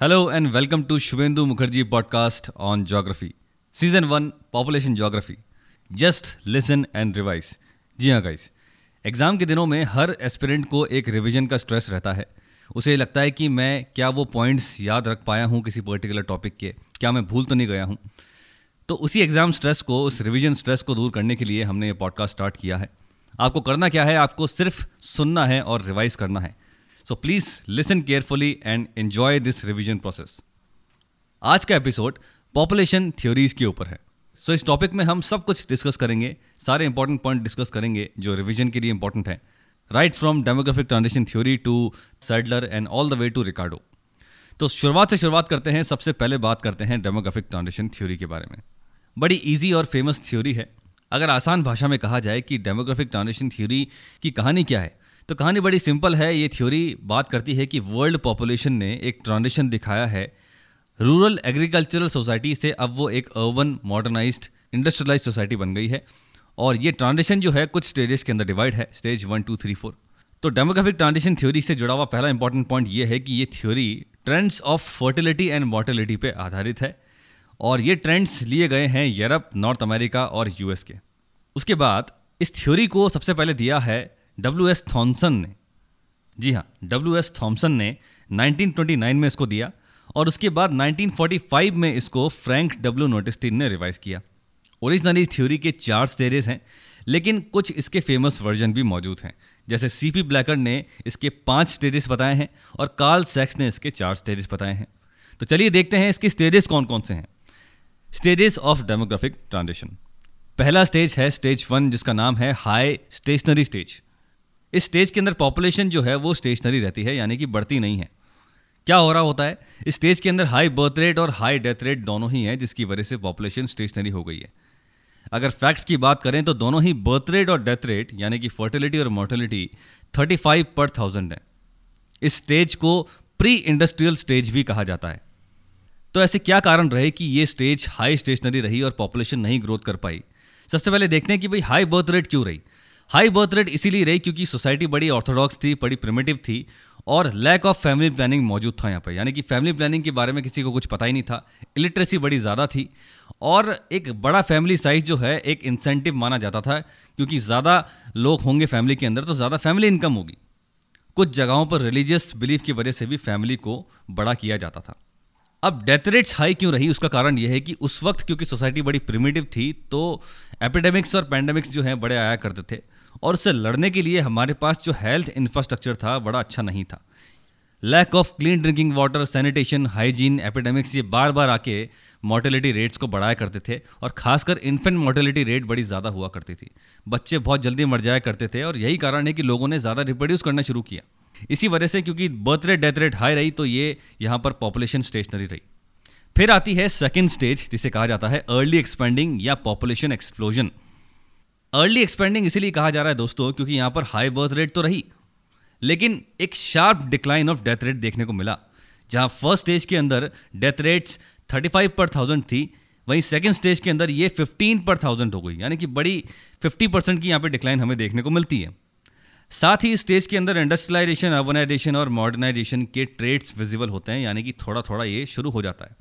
Hello and welcome to Shubhendu Mukherjee podcast on geography. Season 1 Population Geography. Just listen and revise. जी हाँ guys exam के दिनों में हर aspirant को एक revision का स्ट्रेस रहता है। उसे लगता है कि मैं क्या वो पॉइंट्स याद रख पाया हूँ किसी पर्टिकुलर टॉपिक के। क्या मैं भूल तो नहीं गया हूँ? तो उसी एग्ज़ाम स्ट्रेस को, उस रिवीजन स्ट्रेस को दूर करने के लिए हमने ये पॉडकास्ट स्टार्ट किया है। आपको करना क्या है? आपको सिर्फ़ सुनना है और रिवाइज करना है। So please listen carefully and enjoy this revision process आज का एपिसोड पॉपुलेशन थ्योरीज के ऊपर है। सो so, इस टॉपिक में हम सब कुछ डिस्कस करेंगे सारे इंपॉर्टेंट पॉइंट डिस्कस करेंगे जो रिविजन के लिए इंपॉर्टेंट है। Right from demographic transition theory to Sadler and all the way to Ricardo तो शुरुआत से शुरुआत करते हैं सबसे पहले बात करते हैं डेमोग्राफिक ट्रांजिशन थ्योरी के बारे में। बड़ी ईजी और फ़ेमस थ्योरी है। अगर आसान भाषा में कहा जाए कि डेमोग्राफिक ट्रांजिशन थ्योरी की कहानी क्या है तो कहानी बड़ी सिंपल है, ये थ्योरी बात करती है कि वर्ल्ड पॉपुलेशन ने एक ट्रांजिशन दिखाया है। रूरल एग्रीकल्चरल सोसाइटी से अब वो एक अर्बन मॉडर्नाइज्ड इंडस्ट्रियलाइज सोसाइटी बन गई है और ये ट्रांजिशन जो है कुछ स्टेजेस के अंदर डिवाइड है, stage one, two, three, four. तो डेमोग्राफिक ट्रांजिशन थ्योरी से जुड़ा हुआ पहला इंपॉर्टेंट पॉइंट ये है कि ये theory trends of fertility and mortality पे आधारित है और ये ट्रेंड्स लिए गए हैं यूरोप नॉर्थ अमेरिका और यूएस के। उसके बाद इस थ्योरी को सबसे पहले दिया है डब्ल्यू एस थॉम्सन ने, जी हाँ डब्ल्यू एस थॉम्सन ने 1929 में इसको दिया और उसके बाद 1945 में इसको फ्रैंक डब्ल्यू नोटिस्टिन ने रिवाइज किया। ओरिजिनली थ्योरी के चार स्टेजेस हैं, लेकिन कुछ इसके फ़ेमस वर्जन भी मौजूद हैं। जैसे सी पी ब्लैकर ने इसके पाँच स्टेजेस बताए हैं और कार्ल सैक्स ने इसके चार स्टेजेस बताए हैं। तो चलिए देखते हैं इसके स्टेजेस कौन कौन से हैं। स्टेजेस ऑफ़ डेमोग्राफिक ट्रांजिशन पहला स्टेज है स्टेज वन जिसका नाम है हाई स्टेशनरी स्टेज इस स्टेज के अंदर पॉपुलेशन जो है, वो स्टेशनरी रहती है, यानी कि बढ़ती नहीं है। क्या हो रहा होता है? इस स्टेज के अंदर हाई बर्थ रेट और हाई डेथ रेट दोनों ही हैं, जिसकी वजह से पॉपुलेशन स्टेशनरी हो गई है। अगर फैक्ट्स की बात करें तो दोनों ही बर्थ रेट और डेथ रेट यानी कि फर्टिलिटी और मोर्टिलिटी 35 पर थाउज़ेंड है। इस स्टेज को प्री इंडस्ट्रियल स्टेज भी कहा जाता है। तो ऐसे क्या कारण रहे कि ये स्टेज हाई स्टेशनरी रही और पॉपुलेशन नहीं ग्रोथ कर पाई? सबसे पहले देखते हैं कि भाई हाई बर्थ रेट क्यों रही? हाई बर्थ रेट इसीलिए रही क्योंकि सोसाइटी बड़ी ऑर्थोडॉक्स थी, बड़ी प्रिमेटिव थी और लैक ऑफ़ फैमिली प्लानिंग मौजूद था यहाँ पर यानी कि फैमिली प्लानिंग के बारे में किसी को कुछ पता ही नहीं था। इलिटरेसी बड़ी ज़्यादा थी और एक बड़ा फैमिली साइज़ जो है, एक इंसेंटिव माना जाता था क्योंकि ज़्यादा लोग होंगे फैमिली के अंदर तो ज़्यादा फैमिली इनकम होगी। कुछ जगहों पर रिलीजियस बिलीफ की वजह से भी फैमिली को बड़ा किया जाता था। अब डेथ रेट्स हाई क्यों रही? उसका कारण यह है कि उस वक्त क्योंकि सोसाइटी बड़ी प्रिमेटिव थी तो एपिडेमिक्स और पैंडेमिक्स जो हैं बड़े आया करते थे। और उससे लड़ने के लिए हमारे पास जो हेल्थ इंफ्रास्ट्रक्चर था, बड़ा अच्छा नहीं था। Lack of clean drinking water sanitation hygiene epidemics ये बार बार आके मोर्टेलिटी रेट्स को बढ़ाया करते थे और खासकर इन्फेंट मोर्टेलिटी रेट बड़ी ज़्यादा हुआ करती थी। बच्चे बहुत जल्दी मर जाया करते थे और यही कारण है कि लोगों ने ज़्यादा रिप्रोड्यूस करना शुरू किया। इसी वजह से क्योंकि birth rate death rate high रही तो ये यहाँ पर पॉपुलेशन स्टेशनरी रही। फिर आती है सेकेंड स्टेज जिसे कहा जाता है अर्ली एक्सपेंडिंग या पॉपुलेशन एक्सप्लोजन अर्ली एक्सपेंडिंग इसीलिए कहा जा रहा है दोस्तों, क्योंकि यहाँ पर हाई बर्थ रेट तो रही, लेकिन एक sharp decline of death rate देखने को मिला, जहाँ फ़र्स्ट स्टेज के अंदर डेथ रेट्स 35 पर थाउज़ेंड थी, वहीं सेकेंड स्टेज के अंदर ये 15 पर थाउज़ेंड हो गई, यानी कि बड़ी 50 परसेंट की यहाँ पे डिक्लाइन हमें देखने को मिलती है। साथ ही स्टेज के अंदर इंडस्ट्रियलाइजेशन अर्बनाइजेशन और मॉडर्नाइजेशन के ट्रेड्स विजिबल होते हैं, यानी कि थोड़ा थोड़ा ये शुरू हो जाता है।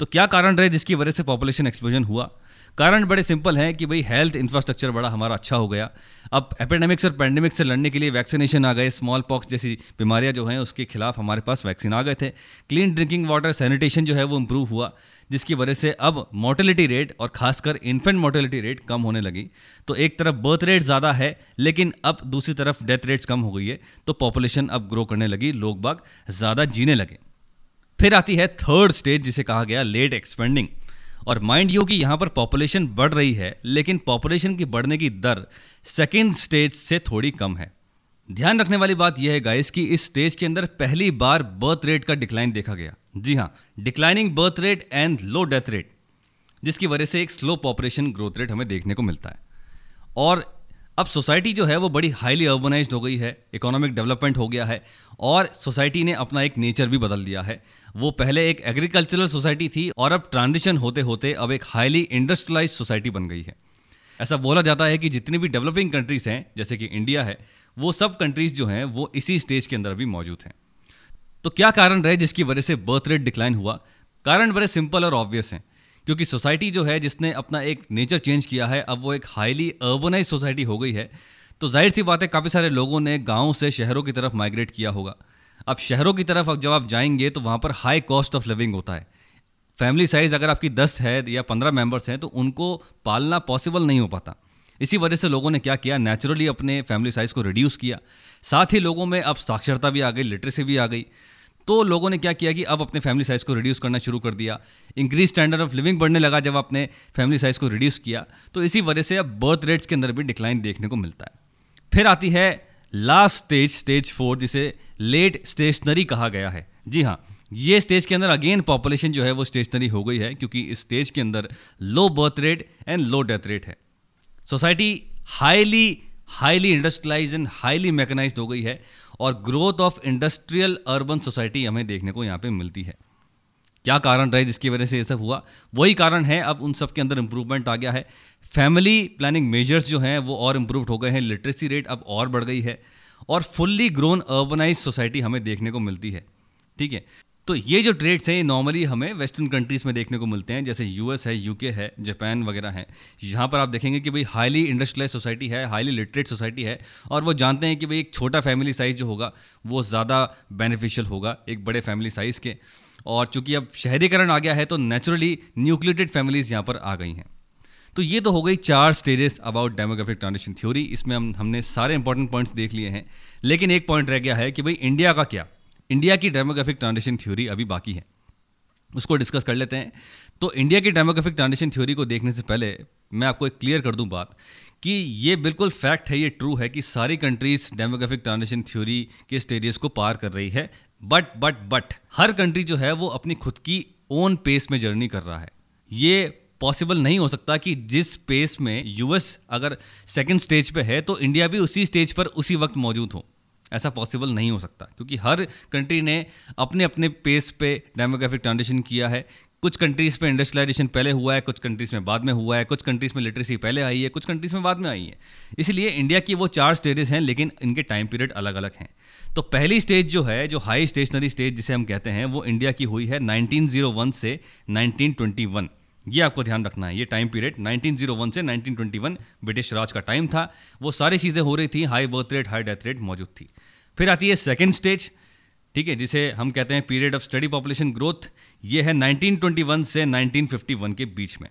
तो क्या कारण रहे जिसकी वजह से पॉपुलेशन एक्सप्लोजन हुआ? कारण बड़े सिंपल हैं कि भाई हेल्थ इंफ्रास्ट्रक्चर बड़ा हमारा अच्छा हो गया। अब एपेडेमिक्स और पैंडेमिक्स से लड़ने के लिए वैक्सीनेशन आ गए। स्मॉल पॉक्स जैसी बीमारियाँ जो हैं, उसके खिलाफ हमारे पास वैक्सीन आ गए थे। क्लीन ड्रिंकिंग वाटर सैनिटेशन जो है, वो इम्प्रूव हुआ, जिसकी वजह से अब मोर्टेलिटी रेट और खासकर इन्फेंट मोर्टेलिटी रेट कम होने लगी। तो एक तरफ़ बर्थ रेट ज़्यादा है, लेकिन अब दूसरी तरफ़ डेथ रेट्स कम हो गई है तो पॉपुलेशन अब ग्रो करने लगी, लोग बाग ज़्यादा जीने लगे। फिर आती है थर्ड स्टेज जिसे कहा गया लेट एक्सपेंडिंग और माइंड यू कि यहाँ पर पॉपुलेशन बढ़ रही है, लेकिन पॉपुलेशन की बढ़ने की दर सेकेंड स्टेज से थोड़ी कम है। ध्यान रखने वाली बात यह है गाइस कि इस स्टेज के अंदर पहली बार बर्थ रेट का डिक्लाइन देखा गया। जी हाँ declining birth rate and low death rate जिसकी वजह से एक स्लो पॉपुलेशन ग्रोथ रेट हमें देखने को मिलता है। और अब सोसाइटी जो है वो बड़ी हाईली अर्बनाइज्ड हो गई है, इकोनॉमिक डेवलपमेंट हो गया है और सोसाइटी ने अपना एक नेचर भी बदल दिया है। वो पहले एक एग्रीकल्चरल सोसाइटी थी और अब ट्रांजिशन होते होते अब एक हाईली इंडस्ट्रियलाइज सोसाइटी बन गई है। ऐसा बोला जाता है कि जितनी भी डेवलपिंग कंट्रीज़ हैं, जैसे कि इंडिया है, वो सब कंट्रीज़ जो हैं, वो इसी स्टेज के अंदर भी मौजूद हैं। तो क्या कारण रहे जिसकी वजह से बर्थ रेट डिक्लाइन हुआ? कारण बड़े सिंपल और ऑब्वियस हैं। क्योंकि सोसाइटी जो है, जिसने अपना एक नेचर चेंज किया है, अब वो एक हाईली अर्बनाइज सोसाइटी हो गई है। तो ज़ाहिर सी बात है, काफ़ी सारे लोगों ने गाँव से शहरों की तरफ़ माइग्रेट किया होगा। अब शहरों की तरफ़ जब आप जाएँगे तो वहाँ पर हाई कॉस्ट ऑफ़ लिविंग होता है। फैमिली साइज़ अगर आपकी दस है या पंद्रह मेंबर्स हैं तो उनको पालना पॉसिबल नहीं हो पाता। इसी वजह से लोगों ने क्या किया, नेचुरली अपने फैमिली साइज़ को रिड्यूस किया। साथ ही लोगों में अब साक्षरता भी आ गई, लिटरेसी भी आ गई। तो लोगों ने क्या किया कि अब अपने फैमिली साइज़ को रिड्यूस करना शुरू कर दिया। इंक्रीज स्टैंडर्ड ऑफ़ लिविंग बढ़ने लगा जब आपने फैमिली साइज़ को रिड्यूस किया। तो इसी वजह से अब बर्थ रेट्स के अंदर भी डिक्लाइन देखने को मिलता है। फिर आती है लास्ट स्टेज स्टेज फोर जिसे लेट स्टेशनरी कहा गया है। जी हाँ ये स्टेज के अंदर अगेन पॉपुलेशन जो है वो स्टेशनरी हो गई है, क्योंकि इस स्टेज के अंदर low birth rate and low death rate है। Society highly highly industrialize and highly mechanize हो गई है और growth of industrial urban society हमें देखने को यहाँ पे मिलती है। क्या कारण रहे जिसकी वजह से ये सब हुआ? वही कारण है, अब उन सब के अंदर इंप्रूवमेंट आ गया है। फैमिली प्लानिंग मेजर्स जो हैं, वो और इम्प्रूव हो गए हैं। लिटरेसी रेट अब और बढ़ गई है और फुल्ली ग्रोन अर्बनाइज सोसाइटी हमें देखने को मिलती है। ठीक है? तो ये जो ट्रेड्स हैं, ये नॉर्मली हमें वेस्टर्न कंट्रीज़ में देखने को मिलते हैं, जैसे यूएस है यूके है जापान वगैरह हैं। यहाँ पर आप देखेंगे कि भाई हाईली इंडस्ट्रियलाइज सोसाइटी है हाईली लिटरेट सोसाइटी है, और वो जानते हैं कि भाई एक छोटा फैमिली साइज़ जो होगा, वो ज़्यादा बेनिफिशियल होगा एक बड़े फैमिली साइज़ के। और चूँकि अब शहरीकरण आ गया है तो नेचुरली न्यूक्लिएटेड फैमिलीज़ यहाँ पर आ गई हैं। तो ये तो हो गई चार stages about demographic transition theory इसमें हम, हमने सारे इंपॉर्टेंट पॉइंट्स देख लिए हैं। लेकिन एक पॉइंट रह गया है कि भाई इंडिया का क्या? इंडिया की डेमोग्राफिक ट्रांजिशन थ्योरी अभी बाकी है। उसको डिस्कस कर लेते हैं। तो इंडिया की डेमोग्राफिक ट्रांजिशन थ्योरी को देखने से पहले मैं आपको एक क्लियर कर दूँ बात कि ये बिल्कुल फैक्ट है, ये ट्रू है कि सारी कंट्रीज़ डेमोग्राफिक ट्रांजिशन थ्योरी के स्टेजेस को पार कर रही है। बट बट बट, हर कंट्री जो है वो अपनी खुद की ओन पेस में जर्नी कर रहा है। ये पॉसिबल नहीं हो सकता कि जिस पेस में यूएस अगर सेकंड स्टेज पे है तो इंडिया भी उसी स्टेज पर उसी वक्त मौजूद हो। ऐसा पॉसिबल नहीं हो सकता। क्योंकि हर कंट्री ने अपने अपने पेस पे डेमोग्राफिक ट्रांजिशन किया है। कुछ कंट्रीज़ में इंडस्ट्रियलाइजेशन पहले हुआ है, कुछ कंट्रीज़ में बाद में हुआ है, कुछ कंट्रीज़ में लिटरेसी पहले आई है, कुछ कंट्रीज़ में बाद में आई है। इसलिए इंडिया की वो चार स्टेजेस हैं, लेकिन इनके टाइम पीरियड अलग अलग हैं। तो पहली स्टेज जो है, जो हाई स्टेशनरी स्टेज जिसे हम कहते हैं, वो इंडिया की हुई है 1901 से 1921 ये आपको ध्यान रखना है। ये टाइम पीरियड 1901 से 1921 ब्रिटिश राज का टाइम था। वो सारी चीज़ें हो रही थी। High birth rate high death rate मौजूद थी। फिर आती है सेकेंड स्टेज ठीक है, जिसे हम कहते हैं period of study population growth ये है 1921 से 1951 के बीच में।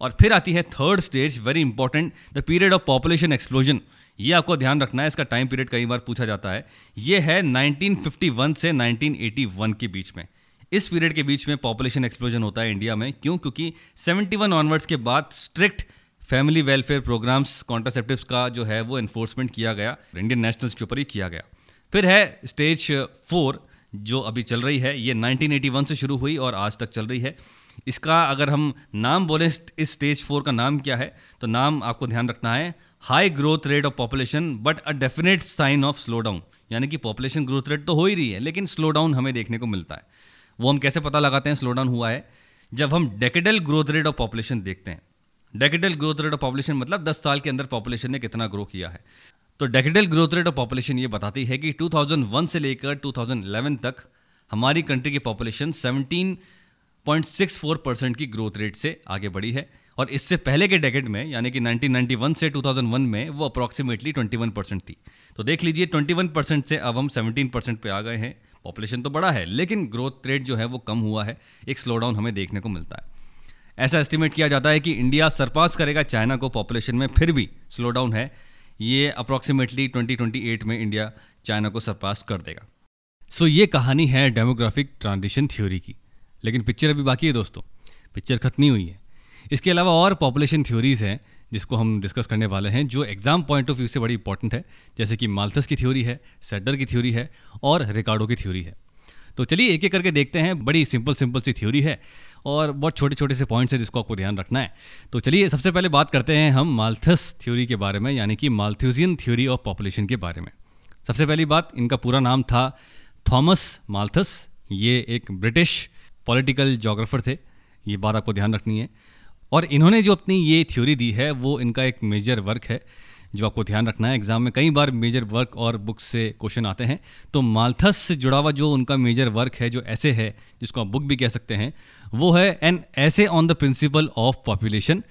और फिर आती है third stage very important the period of population explosion ये आपको ध्यान रखना है। इसका टाइम पीरियड कई बार पूछा जाता है। ये है 1951 से 1981 के बीच में। इस पीरियड के बीच में पॉपुलेशन एक्सप्लोजन होता है इंडिया में। क्यों? क्योंकि 71 ऑनवर्ड्स के बाद strict family welfare programmes contraceptives का जो है वो इन्फोर्समेंट किया गया। इंडियन नेशनल्स के ऊपर ही किया गया। फिर है स्टेज फोर जो अभी चल रही है, ये 1981 से शुरू हुई और आज तक चल रही है। इसका अगर हम नाम बोलें, इस स्टेज फोर का नाम क्या है तो नाम आपको ध्यान रखना है high growth rate of population but a definite sign of slow down यानी कि पॉपुलेशन ग्रोथ रेट तो हो ही रही है, लेकिन स्लो डाउन हमें देखने को मिलता है। वो हम कैसे पता लगाते हैं? स्लो डाउन हुआ है। जब हम decadal growth rate of population देखते हैं। Decadal growth rate of population मतलब 10 साल के अंदर पॉपुलेशन ने कितना ग्रो किया है। तो decadal growth rate of population ये बताती है कि 2001 से लेकर 2011 तक हमारी कंट्री की पॉपुलेशन 17.64 परसेंट की ग्रोथ रेट से आगे बढ़ी है। और इससे पहले के डेकेड में, यानी कि 1991 से 2001 में, वो अप्रॉक्सीमेटली 21 परसेंट थी। तो देख लीजिए 21 परसेंट से अब हम 17 परसेंट पे आ गए हैं। पॉपुलेशन तो बड़ा है, लेकिन ग्रोथ रेट जो है वो कम हुआ है। एक स्लो डाउन हमें देखने को मिलता है। ऐसा एस्टिमेट किया जाता है कि इंडिया सरपास करेगा चाइना को पॉपुलेशन में, फिर भी स्लो डाउन है। ये अप्रॉक्सीमेटली 2028 में इंडिया चाइना को सरपास कर देगा। सो ये कहानी है डेमोग्राफिक ट्रांजिशन थ्योरी की। लेकिन पिक्चर अभी बाकी है दोस्तों। पिक्चर खत्म नहीं हुई है। इसके अलावा और पॉपुलेशन थ्योरीज हैं। जिसको हम डिस्कस करने वाले हैं, जो एग्ज़ाम पॉइंट ऑफ़ व्यू से बड़ी इंपॉर्टेंट है, जैसे कि माल्थस की थ्योरी है सेडर की थ्योरी है और रिकार्डो की थ्योरी है। तो चलिए एक एक करके देखते हैं, बड़ी सिंपल सिंपल सी थ्योरी है और बहुत छोटे छोटे से पॉइंट्स है जिसको आपको ध्यान रखना है। तो चलिए सबसे पहले बात करते हैं हम माल्थस थ्योरी के बारे में, यानी कि माल्थ्यूजियन थ्योरी ऑफ़ पॉपुलेशन के बारे में। सबसे पहली बात, इनका पूरा नाम था थॉमस माल्थस ये एक ब्रिटिश पॉलिटिकल जोग्राफर थे। ये बात आपको ध्यान रखनी है। और इन्होंने जो अपनी ये थ्योरी दी है, वो इनका एक मेजर वर्क है, जो आपको ध्यान रखना है एग्ज़ाम में। कई बार मेजर वर्क और बुक्स से क्वेश्चन आते हैं। तो माल्थस से जुड़ा हुआ जो उनका मेजर वर्क है, जो ऐसे है, जिसको आप बुक भी कह सकते हैं, वो है an essay on the principle of population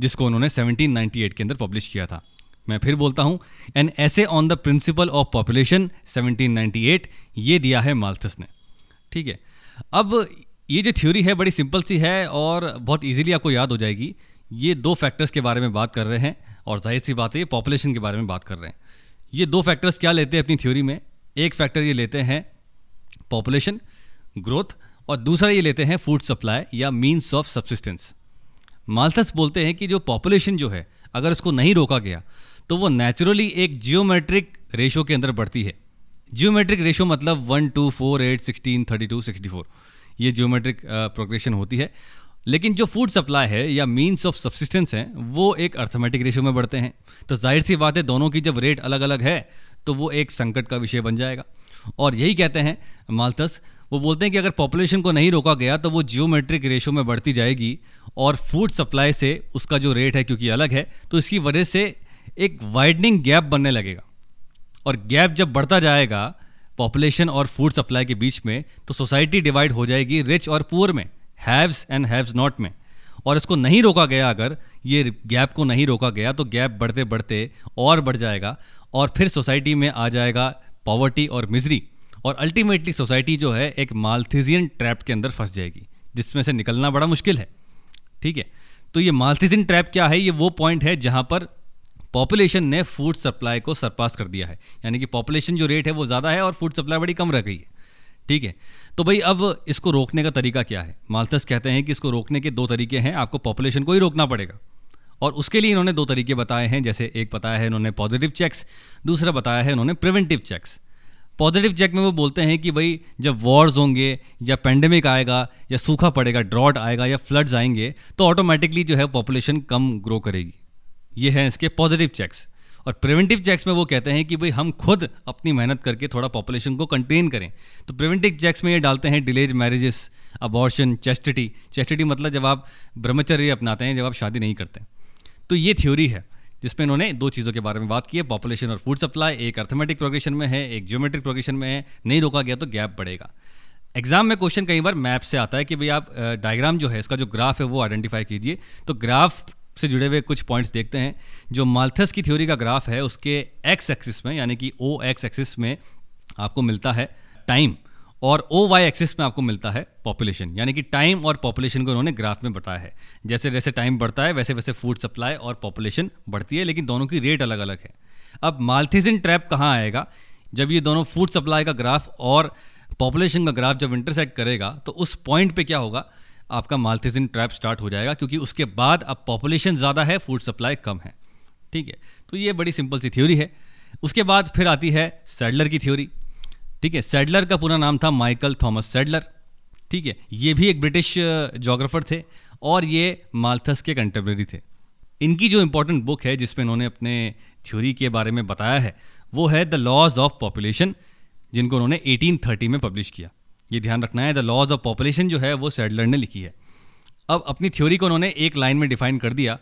जिसको उन्होंने 1798 के अंदर पब्लिश किया था। मैं फिर बोलता हूँ an essay on the principle of population 1798 ये दिया है माल्थस ने। ठीक है? अब ये जो थ्योरी है, बड़ी सिंपल सी है और बहुत इजीली आपको याद हो जाएगी। ये दो फैक्टर्स के बारे में बात कर रहे हैं और ज़ाहिर सी बात है, ये पॉपुलेशन के बारे में बात कर रहे हैं। ये दो फैक्टर्स क्या लेते हैं अपनी थ्योरी में? एक फैक्टर ये लेते हैं पॉपुलेशन ग्रोथ और दूसरा ये लेते हैं फ़ूड सप्लाई या मीन्स ऑफ़ सब्सिस्टेंस माल्थस बोलते हैं कि जो पॉपुलेशन जो है, अगर उसको नहीं रोका गया तो वो नेचुरली एक जियोमेट्रिक रेशो के अंदर बढ़ती है। जियोमेट्रिक रेशो मतलब one two four eight sixteen thirty two sixty four ये जियोमेट्रिक प्रोग्रेशन होती है। लेकिन जो फ़ूड सप्लाई है या मीन्स ऑफ़ सब्सिस्टेंस हैं, वो एक अर्थमेटिक रेशो में बढ़ते हैं। तो ज़ाहिर सी बात है, दोनों की जब रेट अलग अलग है तो वो एक संकट का विषय बन जाएगा। और यही कहते हैं माल्थस वो बोलते हैं कि अगर पॉपुलेशन को नहीं रोका गया तो वो जियोमेट्रिक रेशो में बढ़ती जाएगी और फ़ूड सप्लाई से उसका जो रेट है, क्योंकि अलग है तो इसकी वजह से एक वाइडनिंग गैप बनने लगेगा। और गैप जब बढ़ता जाएगा पॉपुलेशन और फ़ूड सप्लाई के बीच में तो सोसाइटी डिवाइड हो जाएगी रिच और पुअर में हैव्स एंड हैव्स नॉट में। और इसको नहीं रोका गया अगर ये गैप को नहीं रोका गया तो गैप बढ़ते बढ़ते और बढ़ जाएगा और फिर सोसाइटी में आ जाएगा पॉवर्टी और मिजरी और अल्टीमेटली सोसाइटी जो है, एक मालथीजियन ट्रैप के अंदर फंस जाएगी, जिसमें से निकलना बड़ा मुश्किल है। ठीक है? तो ये मालथीजियन ट्रैप क्या है? ये वो पॉइंट है जहाँ पर पॉपुलेशन ने फ़ूड सप्लाई को सरपास कर दिया है। यानी कि पॉपुलेशन जो रेट है वो ज़्यादा है और फ़ूड सप्लाई बड़ी कम रह गई है। ठीक है? तो भाई अब इसको रोकने का तरीका क्या है? माल्थस कहते हैं कि इसको रोकने के दो तरीके हैं, आपको पॉपुलेशन को ही रोकना पड़ेगा। और उसके लिए इन्होंने दो तरीके बताए हैं, जैसे एक बताया है इन्होंने पॉजिटिव चेक्स दूसरा बताया है इन्होंने प्रिवेंटिव चेक्स पॉजिटिव चेक में वो बोलते हैं कि भाई जब वॉर्स होंगे या पेंडेमिक आएगा या सूखा पड़ेगा ड्रॉट आएगा या फ्लड्स आएँगे तो ऑटोमेटिकली जो है पॉपुलेशन कम ग्रो करेगी। ये हैं इसके पॉजिटिव चेक्स और प्रिवेंटिव चेक्स में वो कहते हैं कि भाई हम खुद अपनी मेहनत करके थोड़ा पॉपुलेशन को कंटेन करें. तो प्रिवेंटिव चेक्स में ये डालते हैं delays marriages abortion chastity chastity मतलब जब आप ब्रह्मचर्य अपनाते हैं, जब आप शादी नहीं करते तो ये थ्योरी है, जिसमें इन्होंने दो चीज़ों के बारे में बात की है. पॉपुलेशन और फ़ूड सप्लाई एक अर्थमेटिक प्रोग्रेशन में है, एक जियोमेट्रिक प्रोग्रेशन में है. नहीं रोका गया तो गैप बढ़ेगा. एग्ज़ाम में क्वेश्चन कई बार मैप से आता है कि भाई आप डायग्राम जो है, इसका जो ग्राफ है वो आइडेंटिफाई कीजिए. तो ग्राफ से जुड़े हुए कुछ पॉइंट्स देखते हैं, जो माल्थस की थ्योरी का ग्राफ है, उसके एक्स एक्सिस में, यानी कि ओ एक्स एक्सिस में आपको मिलता है टाइम और ओ वाई एक्सिस में आपको मिलता है पॉपुलेशन यानी कि टाइम और पॉपुलेशन को उन्होंने ग्राफ में बताया है। जैसे जैसे टाइम बढ़ता है, वैसे वैसे फ़ूड सप्लाई और पॉपुलेशन बढ़ती है, लेकिन दोनों की रेट अलग अलग है। अब माल्थिजन ट्रैप कहाँ आएगा? जब ये दोनों फ़ूड सप्लाई का ग्राफ और पॉपुलेशन का ग्राफ जब इंटरसेक्ट करेगा तो उस पॉइंट पे क्या होगा? आपका माल्थिजिन ट्रैप स्टार्ट हो जाएगा, क्योंकि उसके बाद अब पॉपुलेशन ज़्यादा है, फ़ूड सप्लाई कम है। ठीक है? तो ये बड़ी सिंपल सी थ्योरी है। उसके बाद फिर आती है सैडलर की थ्योरी। ठीक है? सैडलर का पूरा नाम था माइकल थॉमस सैडलर। ठीक है? ये भी एक ब्रिटिश जोग्राफर थे, और ये माल्थस के कंटेम्प्रेरी थे। इनकी जो इंपॉर्टेंट बुक है, जिसमें इन्होंने अपने थ्योरी के बारे में बताया है, वो है द लॉज ऑफ़ पॉपुलेशन जिनको उन्होंने 1830 में पब्लिश किया। ये ध्यान रखना है द लॉज ऑफ़ पॉपुलेशन जो है, वो सेडलर ने लिखी है। अब अपनी थ्योरी को उन्होंने एक लाइन में डिफाइन कर दिया।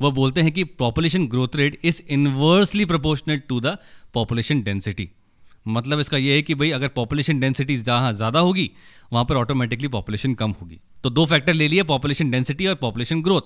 वह बोलते हैं कि population growth rate is inversely proportional to the population density मतलब इसका यह है कि भाई, अगर पॉपुलेशन डेंसिटी जहाँ ज़्यादा होगी, वहाँ पर ऑटोमेटिकली पॉपुलेशन कम होगी। तो दो फैक्टर ले लिए पॉपुलेशन डेंसिटी और पॉपुलेशन ग्रोथ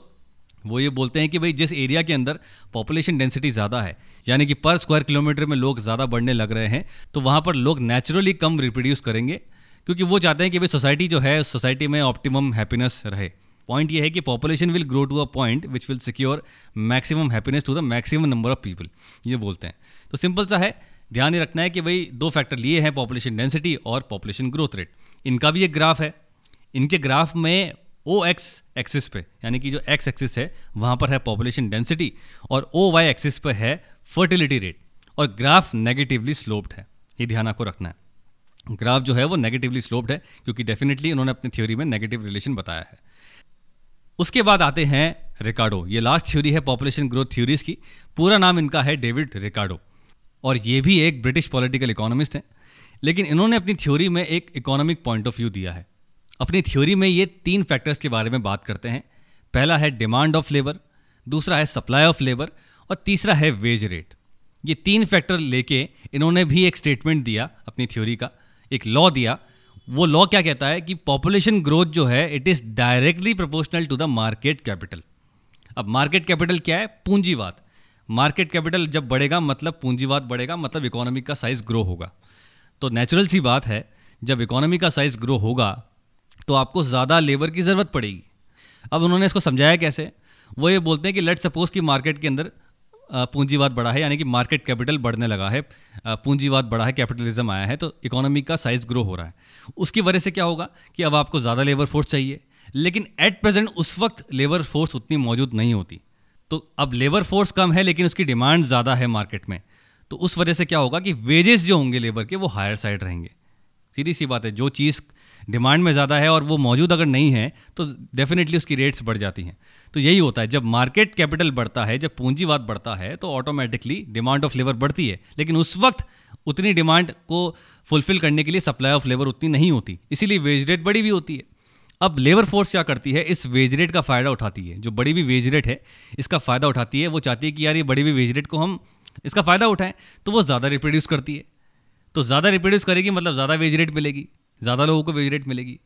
वो ये बोलते हैं कि भाई, जिस एरिया के अंदर पॉपुलेशन डेंसिटी ज़्यादा है, यानी कि पर स्क्वायर किलोमीटर में लोग ज़्यादा बढ़ने लग रहे हैं तो वहाँ पर लोग नेचुरली कम रिप्रोड्यूस करेंगे। क्योंकि वो चाहते हैं कि भाई सोसाइटी जो है सोसाइटी में ऑप्टिमम हैप्पीनेस रहे। पॉइंट ये है कि population will grow to a point which will secure maximum happiness to the maximum number of people ये बोलते हैं। तो सिंपल सा है, ध्यान ये रखना है कि भाई दो फैक्टर लिए हैं पॉपुलेशन डेंसिटी और पॉपुलेशन ग्रोथ रेट इनका भी एक ग्राफ है। इनके ग्राफ में ओ एक्स एक्सिस पे, यानी कि जो एक्स एक्सिस है, वहाँ पर है पॉपुलेशन डेंसिटी और ओ वाई एक्सिस पे है फर्टिलिटी रेट और ग्राफ नेगेटिवली स्लोप्ड है। ये ध्यान आपको रखना है। ग्राफ जो है वो नेगेटिवली स्लोप्ड है, क्योंकि डेफिनेटली उन्होंने अपनी थ्योरी में नेगेटिव रिलेशन बताया है। उसके बाद आते हैं रिकार्डो ये लास्ट थ्योरी है पॉपुलेशन ग्रोथ थ्योरीज की। पूरा नाम इनका है डेविड रिकार्डो और ये भी एक ब्रिटिश पॉलिटिकल इकोनॉमिस्ट हैं। लेकिन इन्होंने अपनी थ्योरी में एक इकोनॉमिक पॉइंट ऑफ़ व्यू दिया है। अपनी थ्योरी में ये तीन फैक्टर्स के बारे में बात करते हैं। पहला है डिमांड ऑफ़ लेबर दूसरा है सप्लाई ऑफ़ लेबर और तीसरा है वेज रेट ये तीन फैक्टर लेके इन्होंने भी एक स्टेटमेंट दिया अपनी थ्योरी का। एक लॉ दिया। वो लॉ क्या कहता है कि पॉपुलेशन ग्रोथ जो है it is directly proportional to the market capital अब मार्केट कैपिटल क्या है? पूंजीवाद। मार्केट कैपिटल जब बढ़ेगा मतलब पूंजीवाद बढ़ेगा मतलब इकोनॉमी का साइज़ ग्रो होगा। तो नेचुरल सी बात है, जब इकोनॉमी का साइज़ ग्रो होगा तो आपको ज़्यादा लेबर की ज़रूरत पड़ेगी। अब उन्होंने इसको समझाया कैसे? वो ये बोलते हैं कि लेट सपोज़ कि मार्केट के अंदर पूंजीवाद बढ़ा है, यानी कि मार्केट कैपिटल बढ़ने लगा है। पूंजीवाद बढ़ा है कैपिटलिज्म आया है तो इकोनॉमी का साइज़ ग्रो हो रहा है। उसकी वजह से क्या होगा कि अब आपको ज़्यादा लेबर फोर्स चाहिए, लेकिन एट प्रेजेंट उस वक्त लेबर फोर्स उतनी मौजूद नहीं होती। तो अब लेबर फोर्स कम है, लेकिन उसकी डिमांड ज़्यादा है मार्केट में। तो उस वजह से क्या होगा कि वेजेस जो होंगे लेबर के, वो हायर साइड रहेंगे। सीधी सी बात है, जो चीज़ डिमांड में ज़्यादा है और वो मौजूद अगर नहीं है तो डेफिनेटली उसकी रेट्स बढ़ जाती हैं। तो यही होता है, जब मार्केट कैपिटल बढ़ता है, जब पूंजीवाद बढ़ता है तो ऑटोमेटिकली डिमांड ऑफ़ लेबर बढ़ती है। लेकिन उस वक्त उतनी डिमांड को फुलफिल करने के लिए सप्लाई ऑफ़ लेबर उतनी नहीं होती, इसीलिए वेज रेट बड़ी भी होती है। अब लेबर फोर्स क्या करती है? इस वेज रेट का फ़ायदा उठाती है। जो बड़ी भी वेज रेट है, इसका फ़ायदा उठाती है, वो चाहती है कि यार ये बड़ी भी वेज रेट को हम इसका फ़ायदा उठाएँ तो वो ज़्यादा रिप्रोड्यूस करती है। तो ज़्यादा रिप्रोड्यूस करेगी मतलब ज़्यादा वेज रेट मिलेगी। ज़्यादा लोगों को वेज रेट मिलेगी।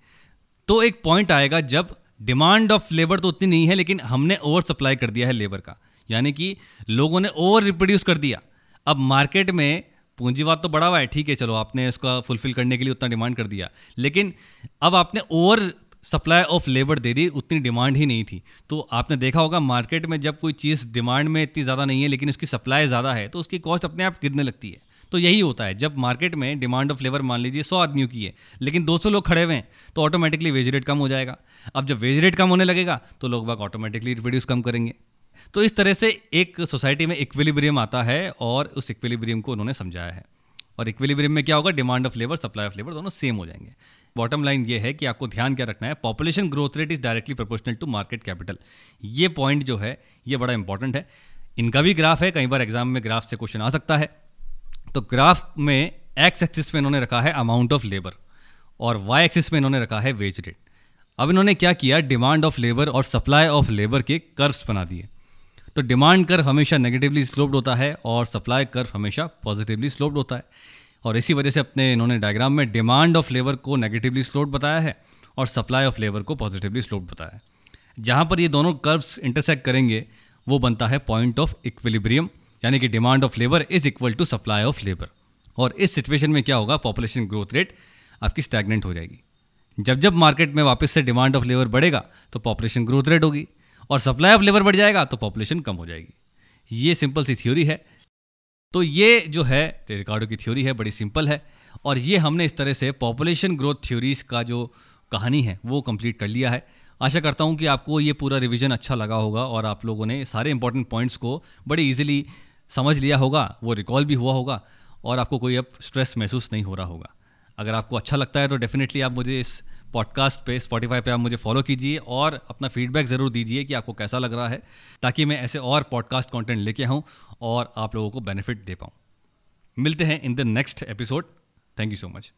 तो एक पॉइंट आएगा जब डिमांड ऑफ़ लेबर तो उतनी नहीं है, लेकिन हमने ओवर सप्लाई कर दिया है लेबर का। यानी कि लोगों ने ओवर रिप्रोड्यूस कर दिया। अब मार्केट में पूंजीवाद तो बढ़ा हुआ है, ठीक है, चलो आपने इसका फुलफिल करने के लिए उतना डिमांड कर दिया। लेकिन अब आपने ओवर सप्लाई ऑफ़ लेबर दे दी, उतनी डिमांड ही नहीं थी। तो आपने देखा होगा मार्केट में जब कोई चीज़ डिमांड में इतनी ज़्यादा नहीं है, लेकिन उसकी सप्लाई ज़्यादा है तो उसकी कॉस्ट अपने आप गिरने लगती है। तो यही होता है। जब मार्केट में डिमांड ऑफ़ लेबर मान लीजिए सौ आदमियों की है, लेकिन 200 लोग खड़े हुए हैं तो ऑटोमेटिकली वेज रेट कम हो जाएगा। अब जब वेज रेट कम होने लगेगा तो लोग बाग ऑटोमेटिकली रिप्रोड्यूस कम करेंगे। तो इस तरह से एक सोसाइटी में इक्विलिब्रियम आता है और उस इक्विलिब्रियम को उन्होंने समझाया है। और इक्विलिब्रियम में क्या होगा? Demand of labour supply of labour दोनों सेम हो जाएँगे। बॉटम लाइन ये है कि आपको ध्यान क्या रखना है population growth rate is directly proportional to market capital ये पॉइंट जो है, ये बड़ा इंपॉर्टेंट है। इनका भी ग्राफ है, कई बार एग्ज़ाम में ग्राफ से क्वेश्चन आ सकता है। तो ग्राफ में एक्स एक्सिस में इन्होंने रखा है अमाउंट ऑफ़ लेबर और वाई एक्सिस में इन्होंने रखा है वेज रेट अब इन्होंने क्या किया? डिमांड ऑफ़ लेबर और सप्लाई ऑफ़ लेबर के कर्व्स बना दिए। तो डिमांड कर्व हमेशा नेगेटिवली स्लोप्ड होता है और सप्लाई कर्व हमेशा पॉजिटिवली स्लोप्ड होता है। और इसी वजह से अपने इन्होंने डायग्राम में डिमांड ऑफ़ लेबर को नेगेटिवली स्लोप्ड बताया है और सप्लाई ऑफ़ लेबर को पॉजिटिवली स्लोप्ड बताया है। जहाँ पर ये दोनों कर्व्स इंटरसेक्ट करेंगे, वो बनता है पॉइंट ऑफ़ इक्विलिब्रियम यानी कि demand of labour is equal to supply of labour और इस सिचुएशन में क्या होगा? पॉपुलेशन ग्रोथ रेट आपकी स्टैगनेंट हो जाएगी। जब जब मार्केट में वापस से डिमांड ऑफ़ लेबर बढ़ेगा तो पॉपुलेशन ग्रोथ रेट होगी। और सप्लाई ऑफ़ लेबर बढ़ जाएगा तो पॉपुलेशन कम हो जाएगी। ये सिंपल सी थ्योरी है। तो ये जो है रिकार्डो की थ्योरी है, बड़ी सिंपल है। और ये हमने इस तरह से पॉपुलेशन ग्रोथ थ्योरीज का जो कहानी है, वो कंप्लीट कर लिया है। आशा करता हूँ कि आपको ये पूरा रिवीजन अच्छा लगा होगा और आप लोगों ने सारे इंपॉर्टेंट पॉइंट्स को बड़ी इजीली समझ लिया होगा, वो रिकॉल भी हुआ होगा और आपको कोई अब स्ट्रेस महसूस नहीं हो रहा होगा। अगर आपको अच्छा लगता है तो डेफिनेटली आप मुझे इस पॉडकास्ट पे स्पॉटिफाई पे आप मुझे फॉलो कीजिए और अपना फीडबैक ज़रूर दीजिए कि आपको कैसा लग रहा है, ताकि मैं ऐसे और पॉडकास्ट कंटेंट लेके आऊँ और आप लोगों को बेनिफिट दे पाऊँ। मिलते हैं in the next episode thank you so much